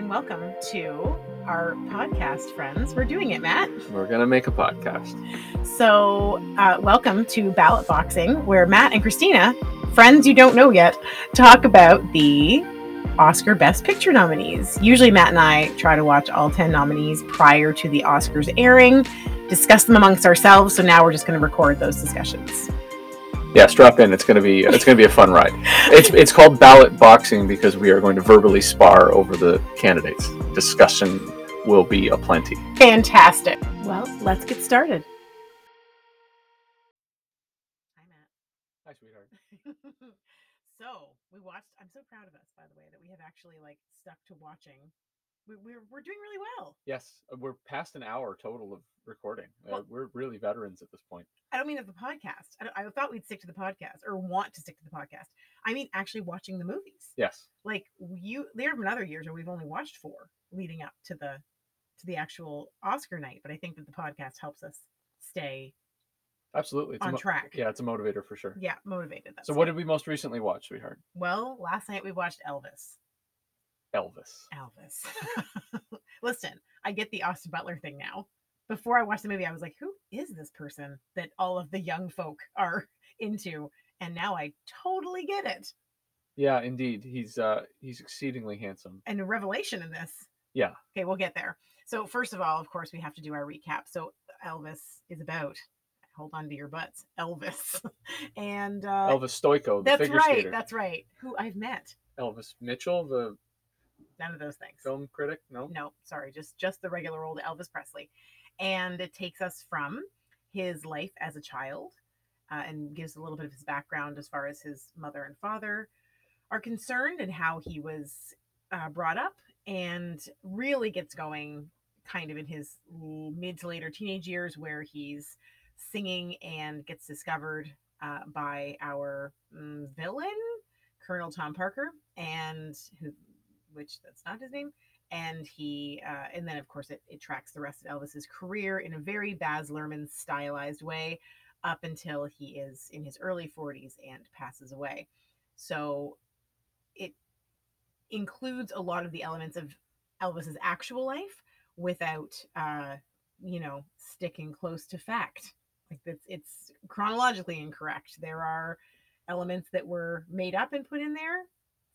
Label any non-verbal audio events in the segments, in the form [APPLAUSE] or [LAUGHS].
and welcome to our podcast, friends. We're doing it, Matt. We're gonna make a podcast. So, uh, welcome to Ballot Boxing, where Matt and Kristina, friends you don't know yet, talk about the Oscar Best Picture nominees. Usually, Matt and I try to watch all 10 nominees prior to the Oscars airing, discuss them amongst ourselves. So, now we're just going to record those discussions. Yeah, strap in. It's gonna be it's gonna be a fun ride. It's it's called ballot boxing because we are going to verbally spar over the candidates. Discussion will be aplenty. Fantastic. Well, let's get started. Hi, Matt. Hi, sweetheart. [LAUGHS] so we watched. I'm so proud of us, by the way, that we have actually like stuck to watching. We, we're we're doing really well. Yes, uh, we're past an hour total of recording. Uh, Well- we're really veterans at this point. I don't mean of the podcast. I, don't- I thought we'd stick to the podcast or want to stick to the podcast. I mean actually watching the movies. Yes. Like you, there have been other years where we've only watched four leading up to the to the actual Oscar night. But I think that the podcast helps us stay Absolutely. It's on mo- track. Yeah, it's a motivator for sure. Yeah, motivated. So what it. did we most recently watch, sweetheart? Well, last night we watched Elvis. Elvis. Elvis. [LAUGHS] Listen, I get the Austin Butler thing now. Before I watched the movie, I was like, who is this person that all of the young folk are [LAUGHS] into? And now I totally get it. Yeah, indeed. He's uh he's exceedingly handsome. And a revelation in this. Yeah. Okay, we'll get there. So, first of all, of course, we have to do our recap. So, Elvis is about, hold on to your butts, Elvis. [LAUGHS] and uh, Elvis Stojko, the that's right. skater. That's right. Who I've met. Elvis Mitchell, the None of those things. film critic. No. no sorry just just the regular old elvis presley and it takes us from his life as a child uh, and gives a little bit of his background as far as his mother and father are concerned and how he was uh, brought up and really gets going kind of in his mid to later teenage years where he's singing and gets discovered uh, by our mm, villain colonel tom parker and who which that's not his name and he uh, and then of course it, it tracks the rest of elvis's career in a very baz luhrmann stylized way up until he is in his early 40s and passes away. So it includes a lot of the elements of elvis's actual life without uh you know sticking close to fact. Like it's it's chronologically incorrect. There are elements that were made up and put in there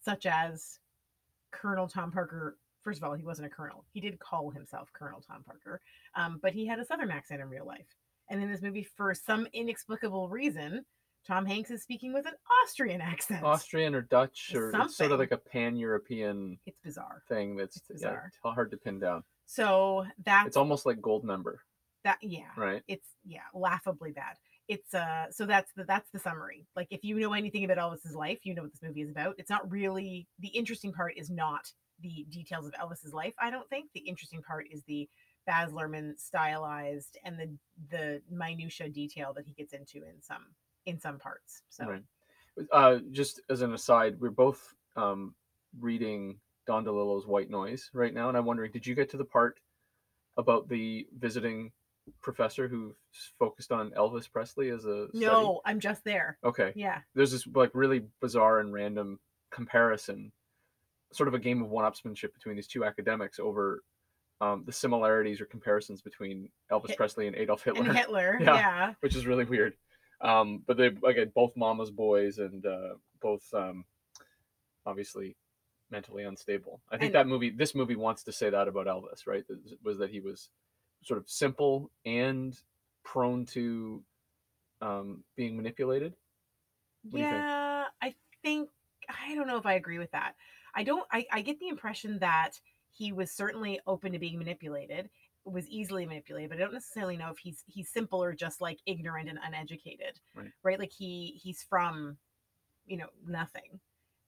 such as Colonel Tom Parker. First of all, he wasn't a colonel. He did call himself Colonel Tom Parker, um, but he had a Southern accent in real life. And in this movie, for some inexplicable reason, Tom Hanks is speaking with an Austrian accent. Austrian or Dutch or it's sort of like a pan-European It's bizarre. thing that's It's yeah, bizarre. it's hard to pin down. So that It's almost like Goldmember, that. Yeah, right? it's yeah, laughably bad. It's uh, so that's the that's the summary. Like if you know anything about Elvis's life, you know what this movie is about. It's not really the interesting part is not the details of Elvis's life. I don't think the interesting part is the Baz Luhrmann stylized and the the minutia detail that he gets into in some in some parts. So Right. Uh, just as an aside, we're both um, reading Don DeLillo's White Noise right now, and I'm wondering, did you get to the part about the visiting professor who focused on Elvis Presley as a study? no, I'm just there. Okay. Yeah, There's this like really bizarre and random comparison, sort of a game of one-upsmanship between these two academics over um, the similarities or comparisons between Elvis Hit- Presley and Adolf Hitler and Hitler. [LAUGHS] Yeah. yeah. which is really weird. Um, but they again both mama's boys and uh, both um, obviously mentally unstable. I think And- that movie, this movie, wants to say that about Elvis, right? Was that he was sort of simple and prone to um, being manipulated. What you think? yeah i think i don't know if i agree with that i don't I, I get the impression that he was certainly open to being manipulated was easily manipulated but i don't necessarily know if he's he's simple or just like ignorant and uneducated Right. like he he's from you know nothing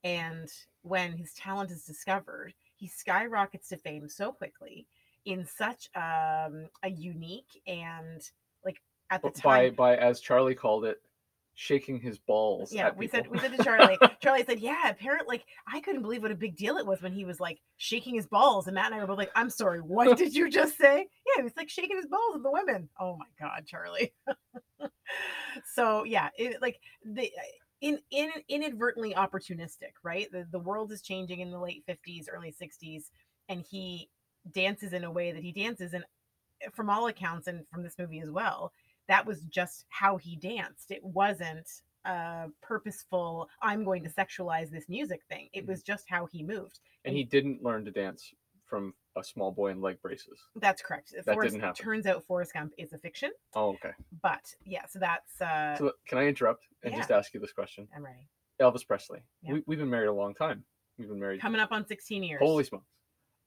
and when his talent is discovered he skyrockets to fame so quickly in such um a unique and like at the time by by as Charlie called it, shaking his balls. yeah, we said we said to Charlie. [LAUGHS] Charlie said, "Yeah, apparently, like I couldn't believe what a big deal it was when he was like shaking his balls." And Matt and I were both like, "I'm sorry, what did you just say?" Yeah, he was like shaking his balls at the women. Oh my god, Charlie. [LAUGHS] so yeah, it, like the in, in inadvertently opportunistic, right? The the world is changing in the late 50s, early 60s. and he dances in a way that he dances and from all accounts and from this movie as well that was just how he danced it wasn't a purposeful i'm going to sexualize this music thing it Mhm. was just how he moved And he didn't learn to dance from a small boy in leg braces. that's correct That Forrest, didn't happen. turns out forrest gump is a fiction Oh, okay. but yeah so that's uh So can I interrupt and yeah. just ask you this question? i'm ready Elvis Presley. Yeah. We, we've been married a long time. We've been married. coming up on 16 years Holy smokes!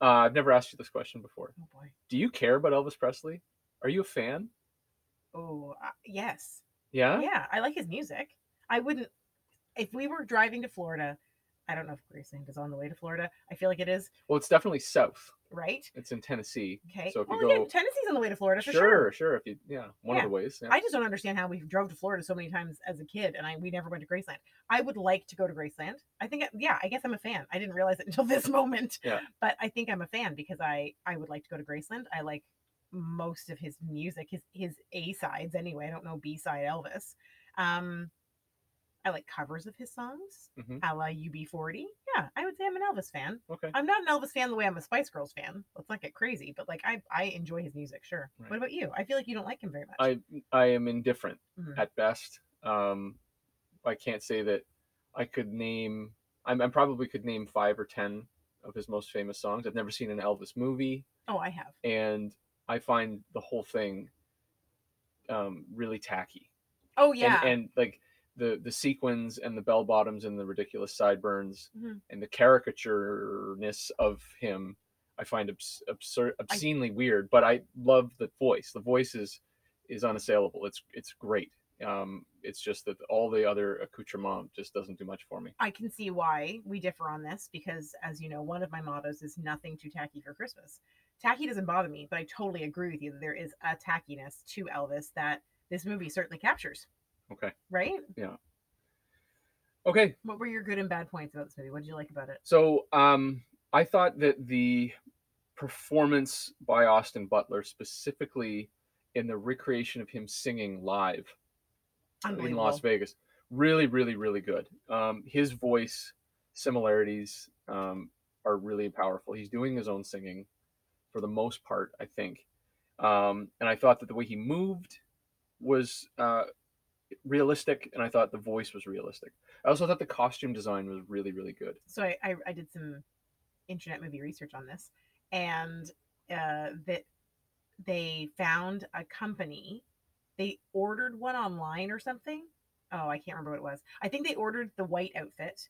Uh, I've never asked you this question before. oh boy Do you care about Elvis Presley? Are you a fan? oh uh, yes Yeah. yeah i like his music i wouldn't if we were driving to florida i don't know if graceland is on the way to florida i feel like it is Well, it's definitely south. right It's in Tennessee. okay So if you well go, yeah, tennessee's on the way to florida for sure, sure, sure, If you, yeah, one Yeah. of the ways. Yeah. I just don't understand how we drove to Florida so many times as a kid, and I we never went to Graceland. I would like to go to Graceland. I think, yeah, I guess I'm a fan. I didn't realize it [LAUGHS] until this moment. Yeah. But I think I'm a fan because I I would like to go to Graceland. I like most of his music, his his A sides anyway. I don't know B side Elvis. Um, I like covers of his songs, Mhm. a la UB40. Yeah, I would say I'm an Elvis fan. okay. I'm not an Elvis fan the way I'm a Spice Girls fan. Let's not get crazy, but like I I enjoy his music. Sure. Right. What about you? I feel like you don't like him very much. I I am indifferent Mhm. at best. Um, I can't say that I could name. I'm, I probably could name five or ten of his most famous songs. I've never seen an Elvis movie, oh, I have. and I find the whole thing um, really tacky. Oh yeah. and, and like the the sequins and the bell bottoms and the ridiculous sideburns Mhm. and the caricatureness of him i find abs- absurd obscenely weird but i love the voice the voice is is unassailable it's it's great um it's just that all the other accoutrement just doesn't do much for me I can see why we differ on this because, as you know, one of my mottos is nothing too tacky for Christmas. Tacky doesn't bother me, but I totally agree with you that there is a tackiness to Elvis that this movie certainly captures. Okay. Right? Yeah. Okay What were your good and bad points about this movie? What did you like about it? so um i thought that the performance by austin butler specifically in the recreation of him singing live in Las Vegas. Really, really, really good. Um, his voice similarities um, are really powerful. He's doing his own singing for the most part, I think. Um, and I thought that the way he moved was uh, realistic, and I thought the voice was realistic. I also thought the costume design was really, really good. So I, I, I did some internet movie research on this, and uh, that they found a company. They ordered one online or something. Oh, I can't remember what it was. I think they ordered the white outfit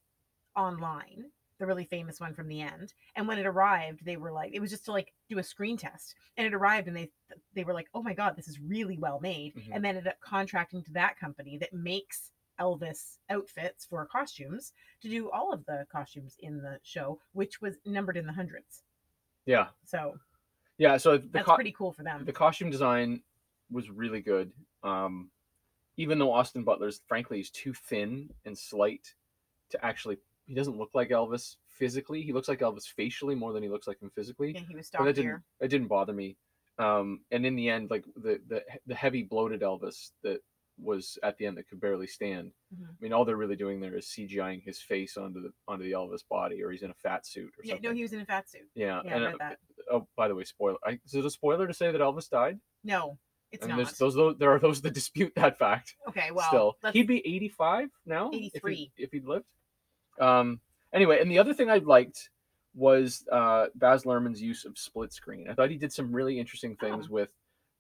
online, the really famous one from the end. And when it arrived, they were like, it was just to like do a screen test. And it arrived, and they they were like, oh my god, this is really well made. Mhm. And then ended up contracting to that company that makes Elvis outfits for costumes to do all of the costumes in the show, which was numbered in the hundreds. Yeah, So yeah. So the that's co- pretty cool for them. the costume design was really good. Um, even though Austin Butler's frankly he's too thin and slight to actually he doesn't look like Elvis physically. He looks like Elvis facially more than he looks like him physically. yeah, he was but that stockier. didn't that didn't bother me. Um, and in the end, like the the the heavy bloated Elvis that was at the end that could barely stand. Mhm. I mean, all they're really doing there is CGIing his face onto the onto the Elvis body, or he's in a fat suit or something. Yeah, something. no, he was in a fat suit. yeah, Yeah, and uh, that. oh, by the way, spoiler. I, is it a spoiler to say that Elvis died? No, it's and not. there's those, those there are those that dispute that fact. okay, well, Still, he'd be 85 now. if he- 83. if he'd lived. Um. Anyway, and the other thing I liked was uh, Baz Luhrmann's use of split screen. I thought he did some really interesting things Oh. with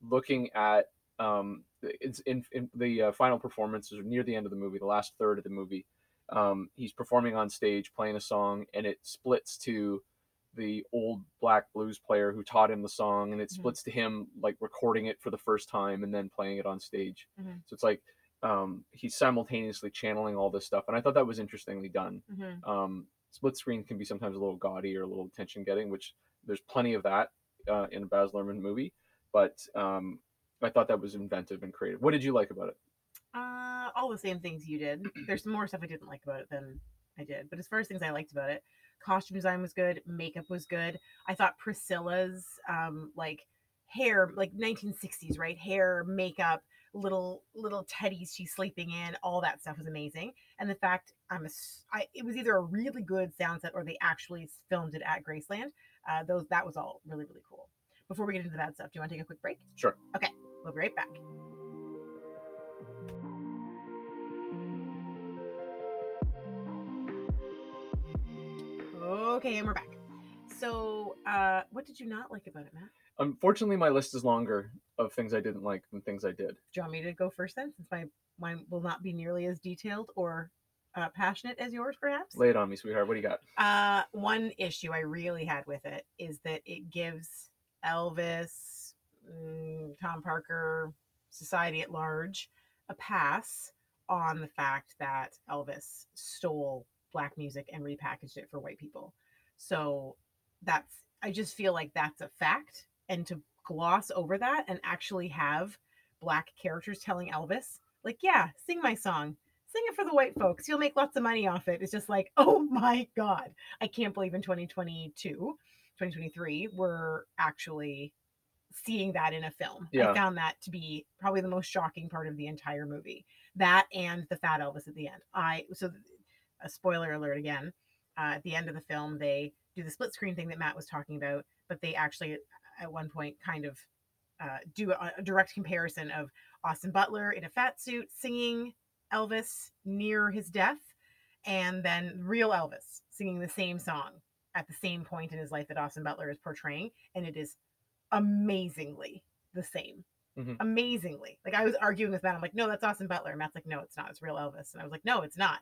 looking at um, it's in, in the uh, final performances or near the end of the movie, the last third of the movie. Um, he's performing on stage, playing a song, and it splits to the old black blues player who taught him the song, and it Mhm. splits to him like recording it for the first time and then playing it on stage. Mhm. So it's like um, he's simultaneously channeling all this stuff, and I thought that was interestingly done. Mhm. Um, split screen can be sometimes a little gaudy or a little attention getting, which there's plenty of that uh, in a Baz Luhrmann movie. But um, I thought that was inventive and creative. What did you like about it? Uh, all the same things you did. [CLEARS THROAT] There's more stuff I didn't like about it than I did, but as far as things I liked about it, costume design was good, makeup was good. I thought Priscilla's um like hair, like 1960s, right? Hair, makeup, little little teddies she's sleeping in, all that stuff was amazing. And the fact I'm a, I, it was either a really good sound set or they actually filmed it at Graceland. uh, those that was all really really cool. Before we get into the bad stuff, do you want to take a quick break? Sure. Okay, we'll be right back. Okay, and we're back. So, uh, what did you not like about it, Matt? Unfortunately, my list is longer of things I didn't like than things I did. Do you want me to go first then, since my mine will not be nearly as detailed or uh, passionate as yours, perhaps? Lay it on me, sweetheart. What do you got? Uh, one issue I really had with it is that it gives Elvis, mm, Tom Parker, society at large a pass on the fact that Elvis stole black music and repackaged it for white people. So that's, I just feel like that's a fact. And to gloss over that and actually have black characters telling Elvis, like, yeah, sing my song, sing it for the white folks. You'll make lots of money off it. It's just like, [LAUGHS] oh my God. I can't believe in 2022, 2023, we're actually seeing that in a film. Yeah. I found that to be probably the most shocking part of the entire movie. That and the fat Elvis at the end. I, so a spoiler alert again. Uh, at the end of the film, they do the split screen thing that Matt was talking about, but they actually at one point kind of uh, do a, a direct comparison of Austin Butler in a fat suit singing Elvis near his death, and then real Elvis singing the same song at the same point in his life that Austin Butler is portraying, and it is amazingly the same. Mhm. Amazingly. Like I was arguing with Matt. I'm like, no, that's Austin Butler. And Matt's like, no, it's not. It's real Elvis. And I was like, no, it's not.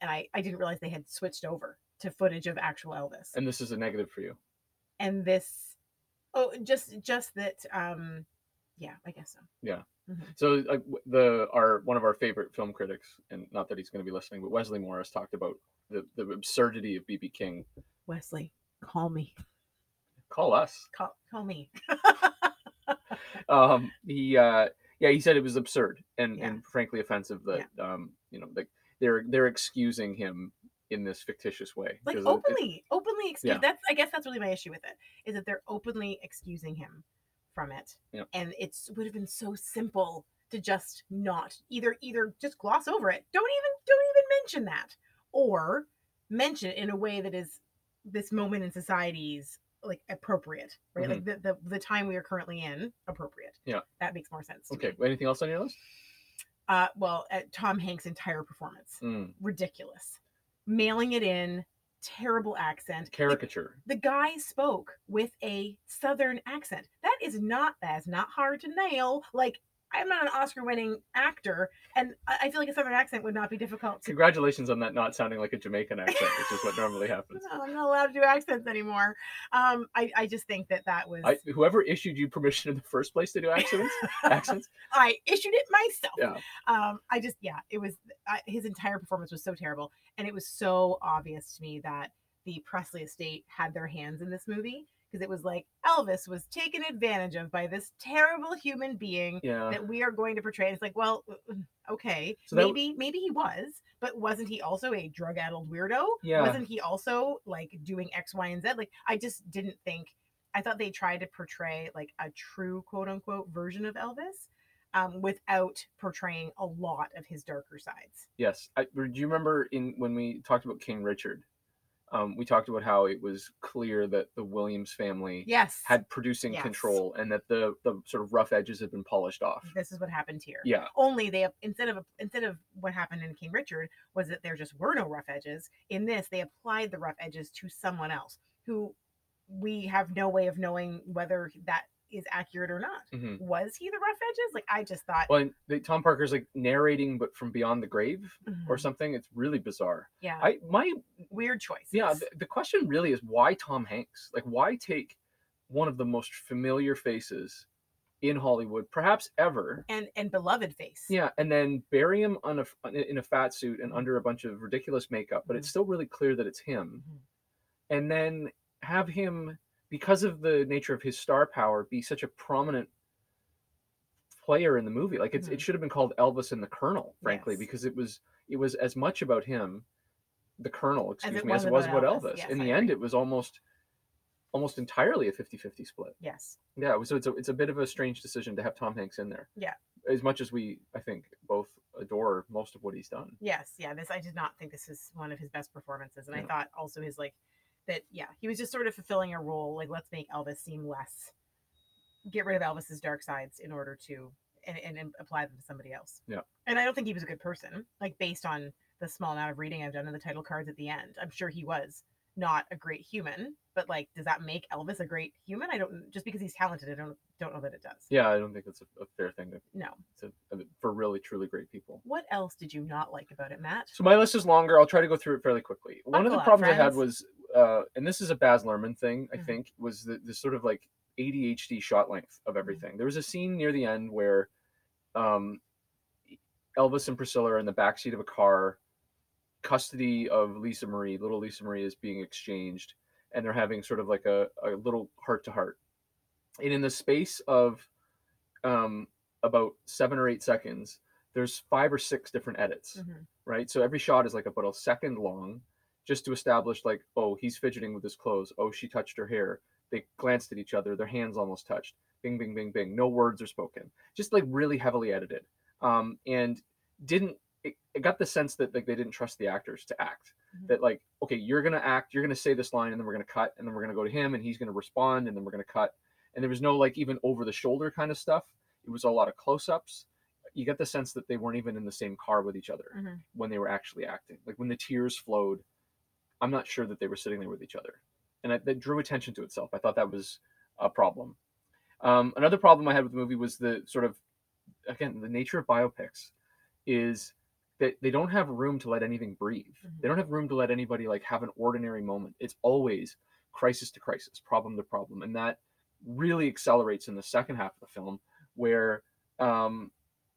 And I, I didn't realize they had switched over to footage of actual Elvis. And this is a negative for you. And this, oh, just just that, um, yeah, I guess so. Yeah. So uh, the our one of our favorite film critics, and not that he's going to be listening, but Wesley Morris talked about the, the absurdity of BB King. Wesley, call me. Call us. Call call me. [LAUGHS] Um, he uh, yeah, he said it was absurd and, Yeah. and frankly offensive that um, you know like they're they're excusing him in this fictitious way. like 'cause it- it- openly, excuse. Yeah. That's I guess that's really my issue with it is that they're openly excusing him from it, Yep. and it's would have been so simple to just not either either just gloss over it. Don't even don't even mention that, or mention it in a way that is this moment in society's like appropriate, right? Like the, the the time we are currently in appropriate. Mm-hmm. Yeah. that makes more sense. Okay. Me. Anything else on your list? Uh, well, Tom Hanks' entire performance Mm, ridiculous, mailing it in, terrible accent. The- caricature. the guy spoke with a southern accent. That is not that's not hard to nail. Like I'm not an Oscar-winning actor, and I I feel like a southern accent would not be difficult. To, Congratulations on that not sounding like a Jamaican accent, which is what normally happens. [LAUGHS] No, I'm not allowed to do accents anymore. Um, I, I just think that that was I, whoever issued you permission in the first place to do accents, [LAUGHS] accents, I issued it myself. yeah, um i just yeah it was I, his entire performance was so terrible and it was so obvious to me that the presley estate had their hands in this movie because it was like elvis was taken advantage of by this terrible human being yeah. that we are going to portray it's like well uh, okay So that- maybe maybe he was but wasn't he also a drug-addled weirdo Yeah. wasn't he also like doing x y and z like i just didn't think i thought they tried to portray like a true quote unquote version of elvis um, without portraying a lot of his darker sides Yes. I, do you remember in when we talked about King Richard? Um, we talked about how it was clear that the Williams family yes had producing Yes. control and that the the sort of rough edges had been polished off. this is what happened here Yeah. only they have instead of instead of what happened in king richard was that there just were no rough edges in this they applied the rough edges to someone else who we have no way of knowing whether that is accurate or not Mhm. was he the rough edges like i just thought Well, Tom Parker's like narrating, but from beyond the grave or Mhm. something. It's really bizarre. yeah I my weird choice yeah. The, the question really is why Tom Hanks? Like, why take one of the most familiar faces in Hollywood, perhaps ever, and and beloved face Yeah, and then bury him on a in a fat suit and under a bunch of ridiculous makeup, but it's still really clear that it's him. Mhm. And then have him, because of the nature of his star power, be such a prominent player in the movie. Like it's Mhm. it should have been called Elvis and the Colonel, frankly, Yes. because it was it was as much about him, the Colonel, excuse me, as it was about Elvis. Elvis. Yes, in I the end, it was almost almost entirely a 50-50 split. yes Yeah, so it's a it's a bit of a strange decision to have Tom Hanks in there. Yeah. As much as we, I think, both adore most of what he's done. yes yeah this i did not think this is one of his best performances and i thought also his like that yeah, he was just sort of fulfilling a role. Like let's make Elvis seem less, get rid of Elvis's dark sides in order to and, and, and apply them to somebody else. Yeah. And I don't think he was a good person. Like based on the small amount of reading I've done in the title cards at the end, I'm sure he was not a great human. But like, does that make Elvis a great human? I don't. Just because he's talented, I don't don't know that it does. Yeah, I don't think that's a, a fair thing to, No. to, for really truly great people. What else did you not like about it, Matt? So my list is longer. I'll try to go through it fairly quickly. One of Buckle the up, problems I had was, uh, and this is a Baz Luhrmann thing, I Mhm. think, was the, the sort of like ADHD shot length of everything. There was a scene near the end where um, Elvis and Priscilla are in the backseat of a car, custody of Lisa Marie, little Lisa Marie is being exchanged, and they're having sort of like a, a little heart to heart. And in the space of um, about seven or eight seconds, there's five or six different edits Mhm. right? So every shot is like about a second long, just to establish like, oh, he's fidgeting with his clothes. Oh, she touched her hair. They glanced at each other. Their hands almost touched. Bing, bing, bing, bing. No words are spoken. Just like really heavily edited, um, and didn't. It, it got the sense that like they didn't trust the actors to act. Mhm. That like, okay, you're gonna act. You're gonna say this line, and then we're gonna cut, and then we're gonna go to him, and he's gonna respond, and then we're gonna cut. And there was no like even over the shoulder kind of stuff. It was a lot of close ups. You get the sense that they weren't even in the same car with each other Mhm. when they were actually acting. Like when the tears flowed, I'm not sure that they were sitting there with each other, and that, that drew attention to itself. I thought that was a problem. Um, another problem I had with the movie was the sort of, again, the nature of biopics is that they don't have room to let anything breathe. Mhm. They don't have room to let anybody like have an ordinary moment. It's always crisis to crisis, problem to problem, and that really accelerates in the second half of the film, where um,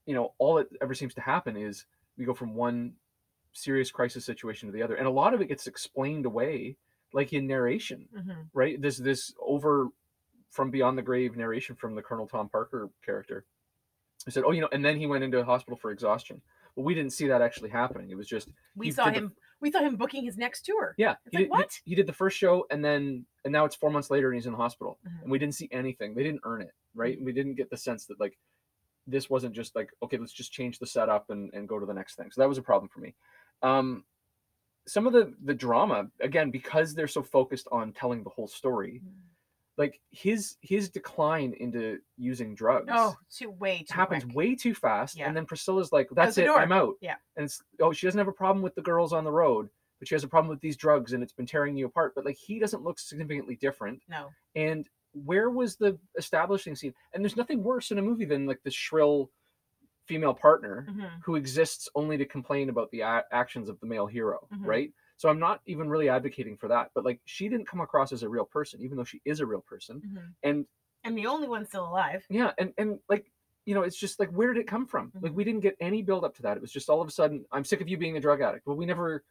you know all that ever seems to happen is we go from one serious crisis situation to the other and a lot of it gets explained away like in narration Mhm. right this this over from beyond the grave narration from the colonel tom parker character he said oh you know and then he went into a hospital for exhaustion well we didn't see that actually happening it was just We saw the- him. We saw him booking his next tour. yeah It's he like, did, what? He, did the first show and then and now it's four months later and he's in the hospital Mhm. and we didn't see anything they didn't earn it right Mhm. we didn't get the sense that like this wasn't just like okay let's just change the setup and, and go to the next thing so that was a problem for me um some of the the drama again because they're so focused on telling the whole story Mhm. Like his his decline into using drugs Oh, too way too happens quick. way too fast Yeah. and then priscilla's like that's it door. i'm out Yeah. and it's oh she doesn't have a problem with the girls on the road but she has a problem with these drugs and it's been tearing you apart but like he doesn't look significantly different No. and where was the establishing scene and there's nothing worse in a movie than like the shrill female partner Mhm. who exists only to complain about the a- actions of the male hero Mhm. right so i'm not even really advocating for that but like she didn't come across as a real person even though she is a real person Mhm. and And the only one still alive. yeah and and like you know it's just like where did it come from like Mhm. we didn't get any build up to that it was just all of a sudden i'm sick of you being a drug addict well we never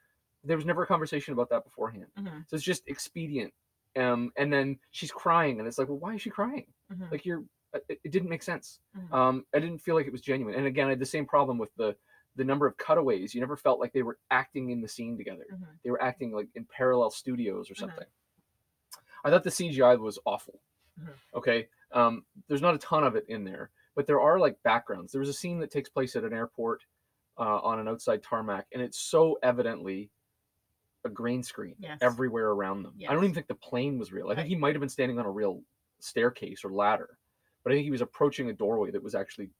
there was never a conversation about that beforehand Mhm. so it's just expedient um and then she's crying and it's like well why is she crying Mhm. like you're uh, it, it didn't make sense Mhm. um i didn't feel like it was genuine and again i had the same problem with the the number of cutaways you never felt like they were acting in the scene together Mhm. they were acting like in parallel studios or Mhm. something i thought the cgi was awful Mhm. okay um there's not a ton of it in there but there are like backgrounds there was a scene that takes place at an airport uh, on an outside tarmac and it's so evidently a green screen Yes. everywhere around them i don't even think the plane was real i think he might have been standing on a real staircase or ladder but i think he was approaching a doorway that was actually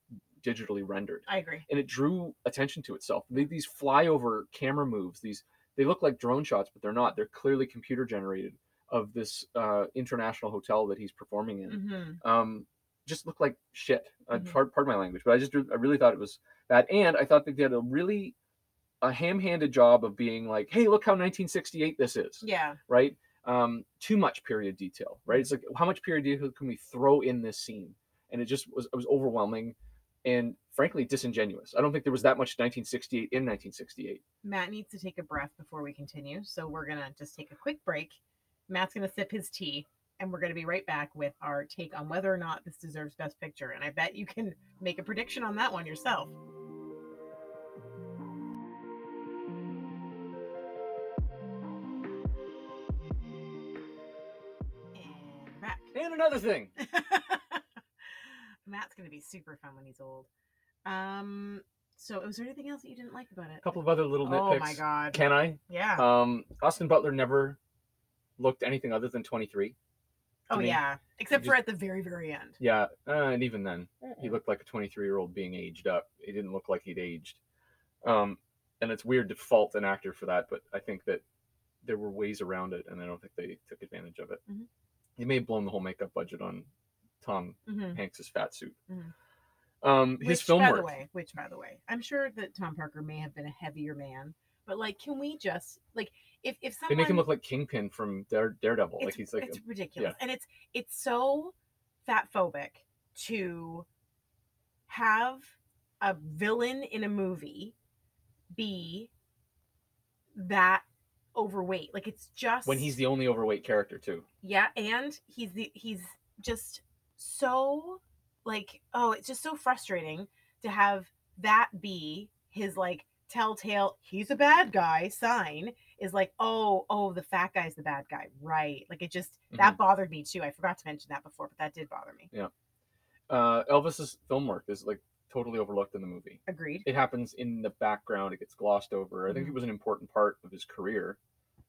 digitally rendered I agree. and it drew attention to itself. These flyover camera moves, these they look like drone shots, but they're not. They're clearly computer generated of this uh, international hotel that he's performing in. Mhm. Um, just look like shit. Uh, Mhm. part, pardon my language, but I just I really thought it was bad, and I thought they did a really a ham-handed job of being like, hey, look how 1968 this is, Yeah. right? Um, too much period detail, right? It's like how much period detail can we throw in this scene? And it just was it was overwhelming and frankly disingenuous. I don't think there was that much 1968 in 1968. Matt needs to take a breath before we continue. So we're going to just take a quick break. Matt's going to sip his tea and we're going to be right back with our take on whether or not this deserves Best Picture. And I bet you can make a prediction on that one yourself. And back. And another thing, [LAUGHS] Matt's going to be super fun when he's old. Um, so was there anything else that you didn't like about it? a couple of other little nitpicks. Oh my god. Can I? yeah. Um, Austin Butler never looked anything other than 23. Oh me, yeah, except for just- at the very very end. Yeah, uh, and even then, he looked like a 23 year old being aged up. He didn't look like he'd aged. Um, and it's weird to fault an actor for that, but I think that there were ways around it, and I don't think they took advantage of it. Mhm. They may have blown the whole makeup budget on Tom Mhm. Hanks's fat suit. Mhm. Um, his which, film by work. the way, which by the way, I'm sure that Tom Parker may have been a heavier man, but like, can we just like if if someone They make him look like Kingpin from Dare, Daredevil. like he's like it's a- ridiculous, and it's it's so fat phobic to have a villain in a movie be that overweight. Like it's just when he's the only overweight character too. yeah, and he's the he's just so like oh, it's just so frustrating to have that be his like telltale he's a bad guy sign is like oh oh the fat guy's the bad guy right like it just that bothered me too i forgot to mention that before but that did bother me Yeah. Uh, Elvis's film work is like totally overlooked in the movie. agreed It happens in the background. It gets glossed over. I think Mhm. it was an important part of his career.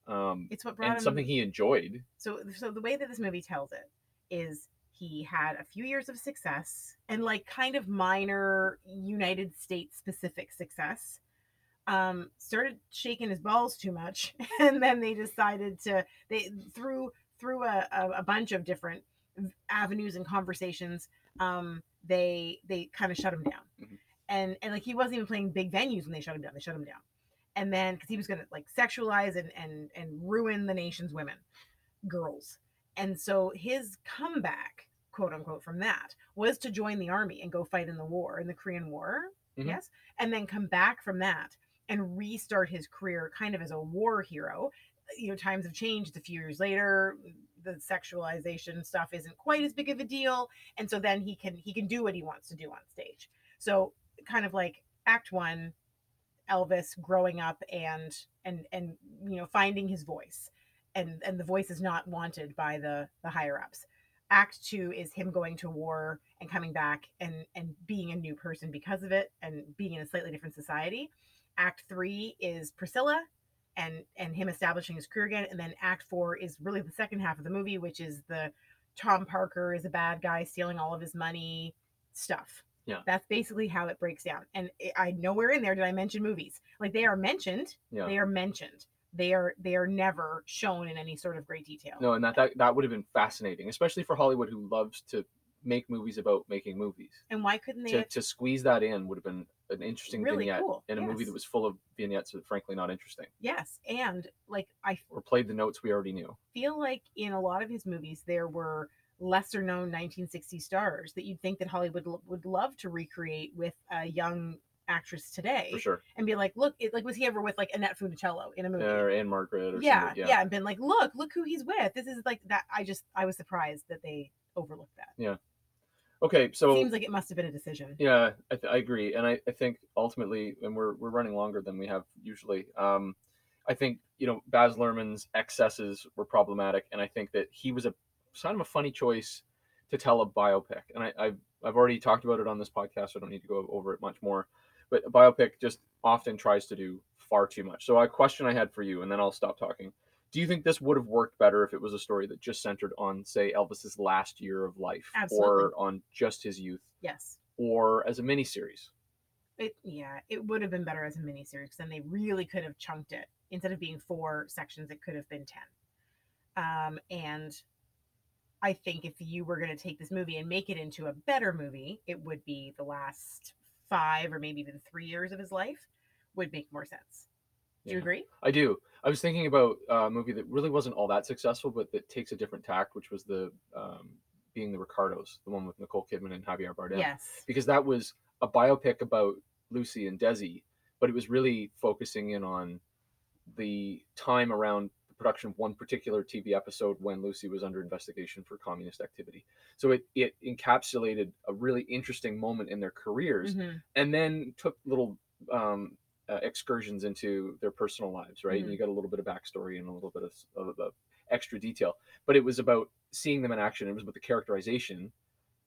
Um, it's what brought and him something he enjoyed. so so the way that this movie tells it is he had a few years of success and like kind of minor united states specific success um started shaking his balls too much [LAUGHS] and then they decided to they through through a, a, bunch of different avenues and conversations um they they kind of shut him down. Mhm. and and like he wasn't even playing big venues when they shut him down they shut him down. And then because he was gonna like sexualize and and and ruin the nation's women girls. And so his comeback quote unquote from that was to join the army and go fight in the war in the korean war Mhm. yes and then come back from that and restart his career kind of as a war hero. You know times have changed a few years later the sexualization stuff isn't quite as big of a deal and so then he can he can do what he wants to do on stage. So kind of like act one elvis growing up and and and you know finding his voice and and the voice is not wanted by the the higher ups act two is him going to war and coming back and and being a new person because of it and being in a slightly different society. Act three is priscilla and and him establishing his career again. And then act four is really the second half of the movie which is the tom parker is a bad guy stealing all of his money stuff. Yeah. that's basically how it breaks down. And it, i nowhere in there did i mention movies. Like they are mentioned. Yeah. they are mentioned they are they are never shown in any sort of great detail No, and that, that that would have been fascinating, especially for Hollywood, who loves to make movies about making movies. and why couldn't they To, have to squeeze that in would have been an interesting really vignette cool in a movie that was full of vignettes that frankly not interesting yes and like i or played the notes we already knew. feel like in a lot of his movies there were lesser known 1960 stars that you'd think that hollywood would love to recreate with a young actress today For sure. and be like look it, like was he ever with like annette funicello in a movie Or Anne Margaret or yeah, somebody. yeah and been like look look who he's with this is like that i just i was surprised that they overlooked that yeah Okay, so it seems like it must have been a decision Yeah, I, th- I agree, and I, I think ultimately, and we're we're running longer than we have usually. Um, I think you know Baz Luhrmann's excesses were problematic, and I think that he was a kind of a funny choice to tell a biopic. And I, I've I've already talked about it on this podcast, so I don't need to go over it much more. But a biopic just often tries to do far too much. So a question I had for you, and then I'll stop talking. Do you think this would have worked better if it was a story that just centered on, say, Elvis's last year of life, Absolutely. or on just his youth? yes or as a miniseries. it yeah it would have been better as a miniseries then they really could have chunked it instead of being four sections it could have been 10 um and i think if you were going to take this movie and make it into a better movie it would be the last five or maybe even three years of his life would make more sense do you agree I do. I was thinking about a movie that really wasn't all that successful, but that takes a different tact, which was the um, being the Ricardos, the one with Nicole Kidman and Javier Bardem. yes Because that was a biopic about Lucy and Desi, but it was really focusing in on the time around production of one particular TV episode when Lucy was under investigation for communist activity. So it, it encapsulated a really interesting moment in their careers Mhm. and then took little um, uh, excursions into their personal lives, right? Mhm. And you got a little bit of backstory and a little bit of, of, of extra detail, but it was about seeing them in action. It was about the characterization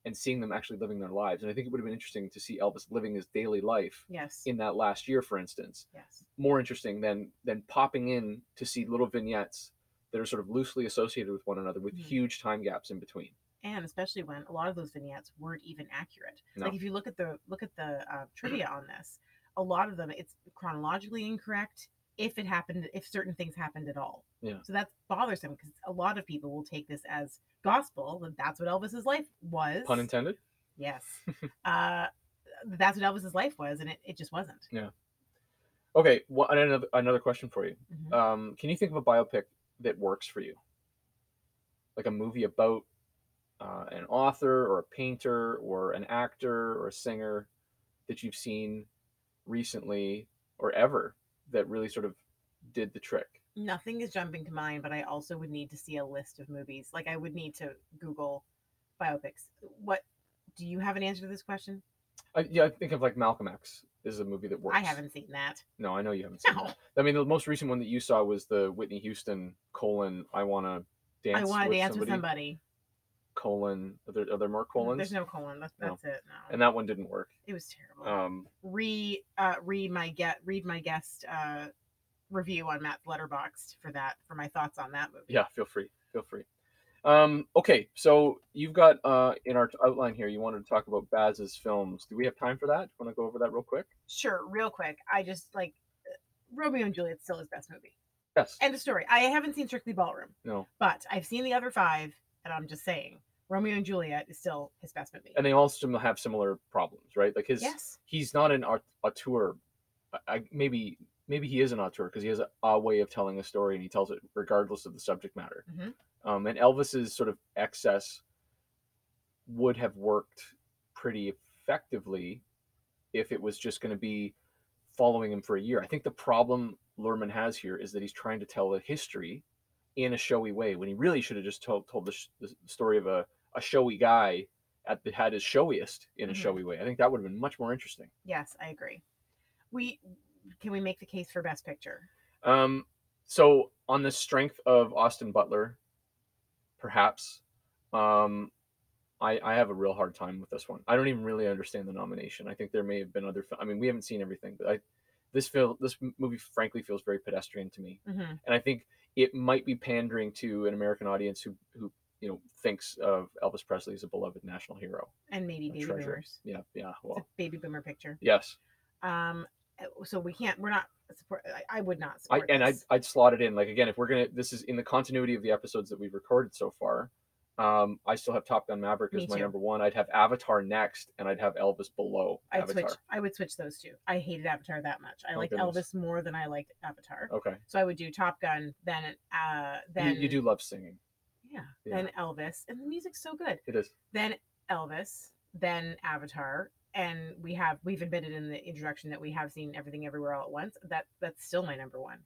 and seeing them actually living their lives. And I think it would have been interesting to see Elvis living his daily life yes in that last year, for instance. yes More interesting than than popping in to see little vignettes that are sort of loosely associated with one another with Mhm. huge time gaps in between. and especially when a lot of those vignettes weren't even accurate. No. Like if you look at the look at the uh, trivia on this, a lot of them it's chronologically incorrect if it happened if certain things happened at all. Yeah. So that's bothersome because a lot of people will take this as gospel that that's what Elvis's life was. Pun intended. Yes. [LAUGHS] uh, that's what Elvis's life was, and it, it just wasn't. Yeah. Okay, what, another another question for you. Mhm. Um, can you think of a biopic that works for you? Like a movie about uh, an author or a painter or an actor or a singer that you've seen recently or ever that really sort of did the trick. Nothing is jumping to mind, but I also would need to see a list of movies. Like I would need to Google biopics. What do you have an answer to this question? I, yeah, I think of like Malcolm X is a movie that works. I haven't seen that. No, I know you haven't seen No. that. I mean, the most recent one that you saw was the Whitney Houston colon. I want to dance. I want to dance somebody, with somebody. Colon. Are there, are there more colons? There's no colon. That's, No. that's it. No, and that one didn't work. it was terrible. Um, Re uh, read my get read my guest uh, review on Matt's Letterboxd for that for my thoughts on that movie. yeah, feel free. Feel free. Um, okay, so you've got uh, in our outline here, you wanted to talk about Baz's films. Do we have time for that? Want to go over that real quick? Sure, real quick. I just like uh, Romeo and Juliet's still his best movie. Yes. End of story. I haven't seen Strictly Ballroom, no. but I've seen the other five, and I'm just saying Romeo and Juliet is still his best movie. And they all sim- have similar problems, right? Like his, yes. he's not an aut- auteur. I- maybe maybe he is an auteur because he has a, a way of telling a story and he tells it regardless of the subject matter. Mhm. Um, and Elvis's sort of excess would have worked pretty effectively if it was just going to be following him for a year. I think the problem Luhrmann has here is that he's trying to tell a history in a showy way when he really should have just told, told the, sh- the story of a, a showy guy at the had his showiest in a Mhm. showy way. I think that would have been much more interesting. Yes, I agree. We can we make the case for best picture? Um, so on the strength of Austin Butler, perhaps, um, I, I have a real hard time with this one. I don't even really understand the nomination. I think there may have been other. I mean, we haven't seen everything, but I this feel this movie frankly feels very pedestrian to me, Mm-hmm. and I think it might be pandering to an American audience who who you know thinks of Elvis Presley as a beloved national hero. And maybe baby treasure. boomers. Yeah, yeah. Well, a baby boomer picture. yes. Um, so we can't. We're not support. I, I would not I support. and I'd. I'd slot it in like again if we're gonna this is in the continuity of the episodes that we've recorded so far um i still have top gun maverick Me as my too. number one i'd have avatar next and i'd have elvis below I'd avatar switch. I would switch those two. I hated Avatar that much. I Oh, liked goodness. Elvis more than I liked Avatar. okay So I would do Top Gun, then uh, you, then you do love singing yeah, Yeah. then Elvis, and the music's so good. it is Then Elvis, then Avatar, and we have we've admitted in the introduction that we have seen everything everywhere all at once. That that's still my number one.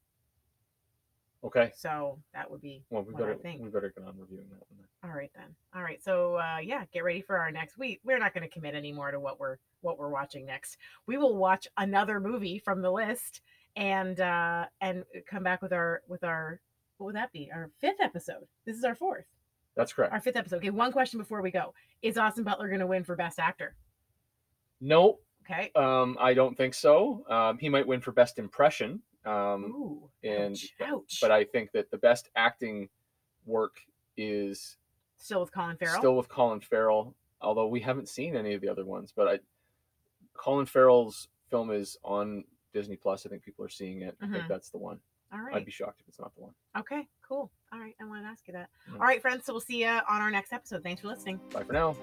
okay So that would be well we better think. we better get on reviewing that one then. All right then. All right. So uh, yeah, get ready for our next week. We're not going to commit anymore to what we're what we're watching next. We will watch another movie from the list and uh, and come back with our with our what would that be? Our fifth episode. This is our fourth. that's correct Our fifth episode. Okay. One question before we go: Is Austin Butler going to win for Best Actor? No Okay. um i don't think so um he might win for best impression um Ooh. and- ouch, ouch. but i think that the best acting work is still with Colin Farrell. Still with Colin Farrell, although we haven't seen any of the other ones. But I, Colin Farrell's film is on Disney Plus. I think people are seeing it. I think Mhm. that's the one. All right. I'd be shocked if it's not the one. Okay. Cool. All right. I wanted to ask you that. Yeah. All right, friends. So we'll see you on our next episode. Thanks for listening. Bye for now.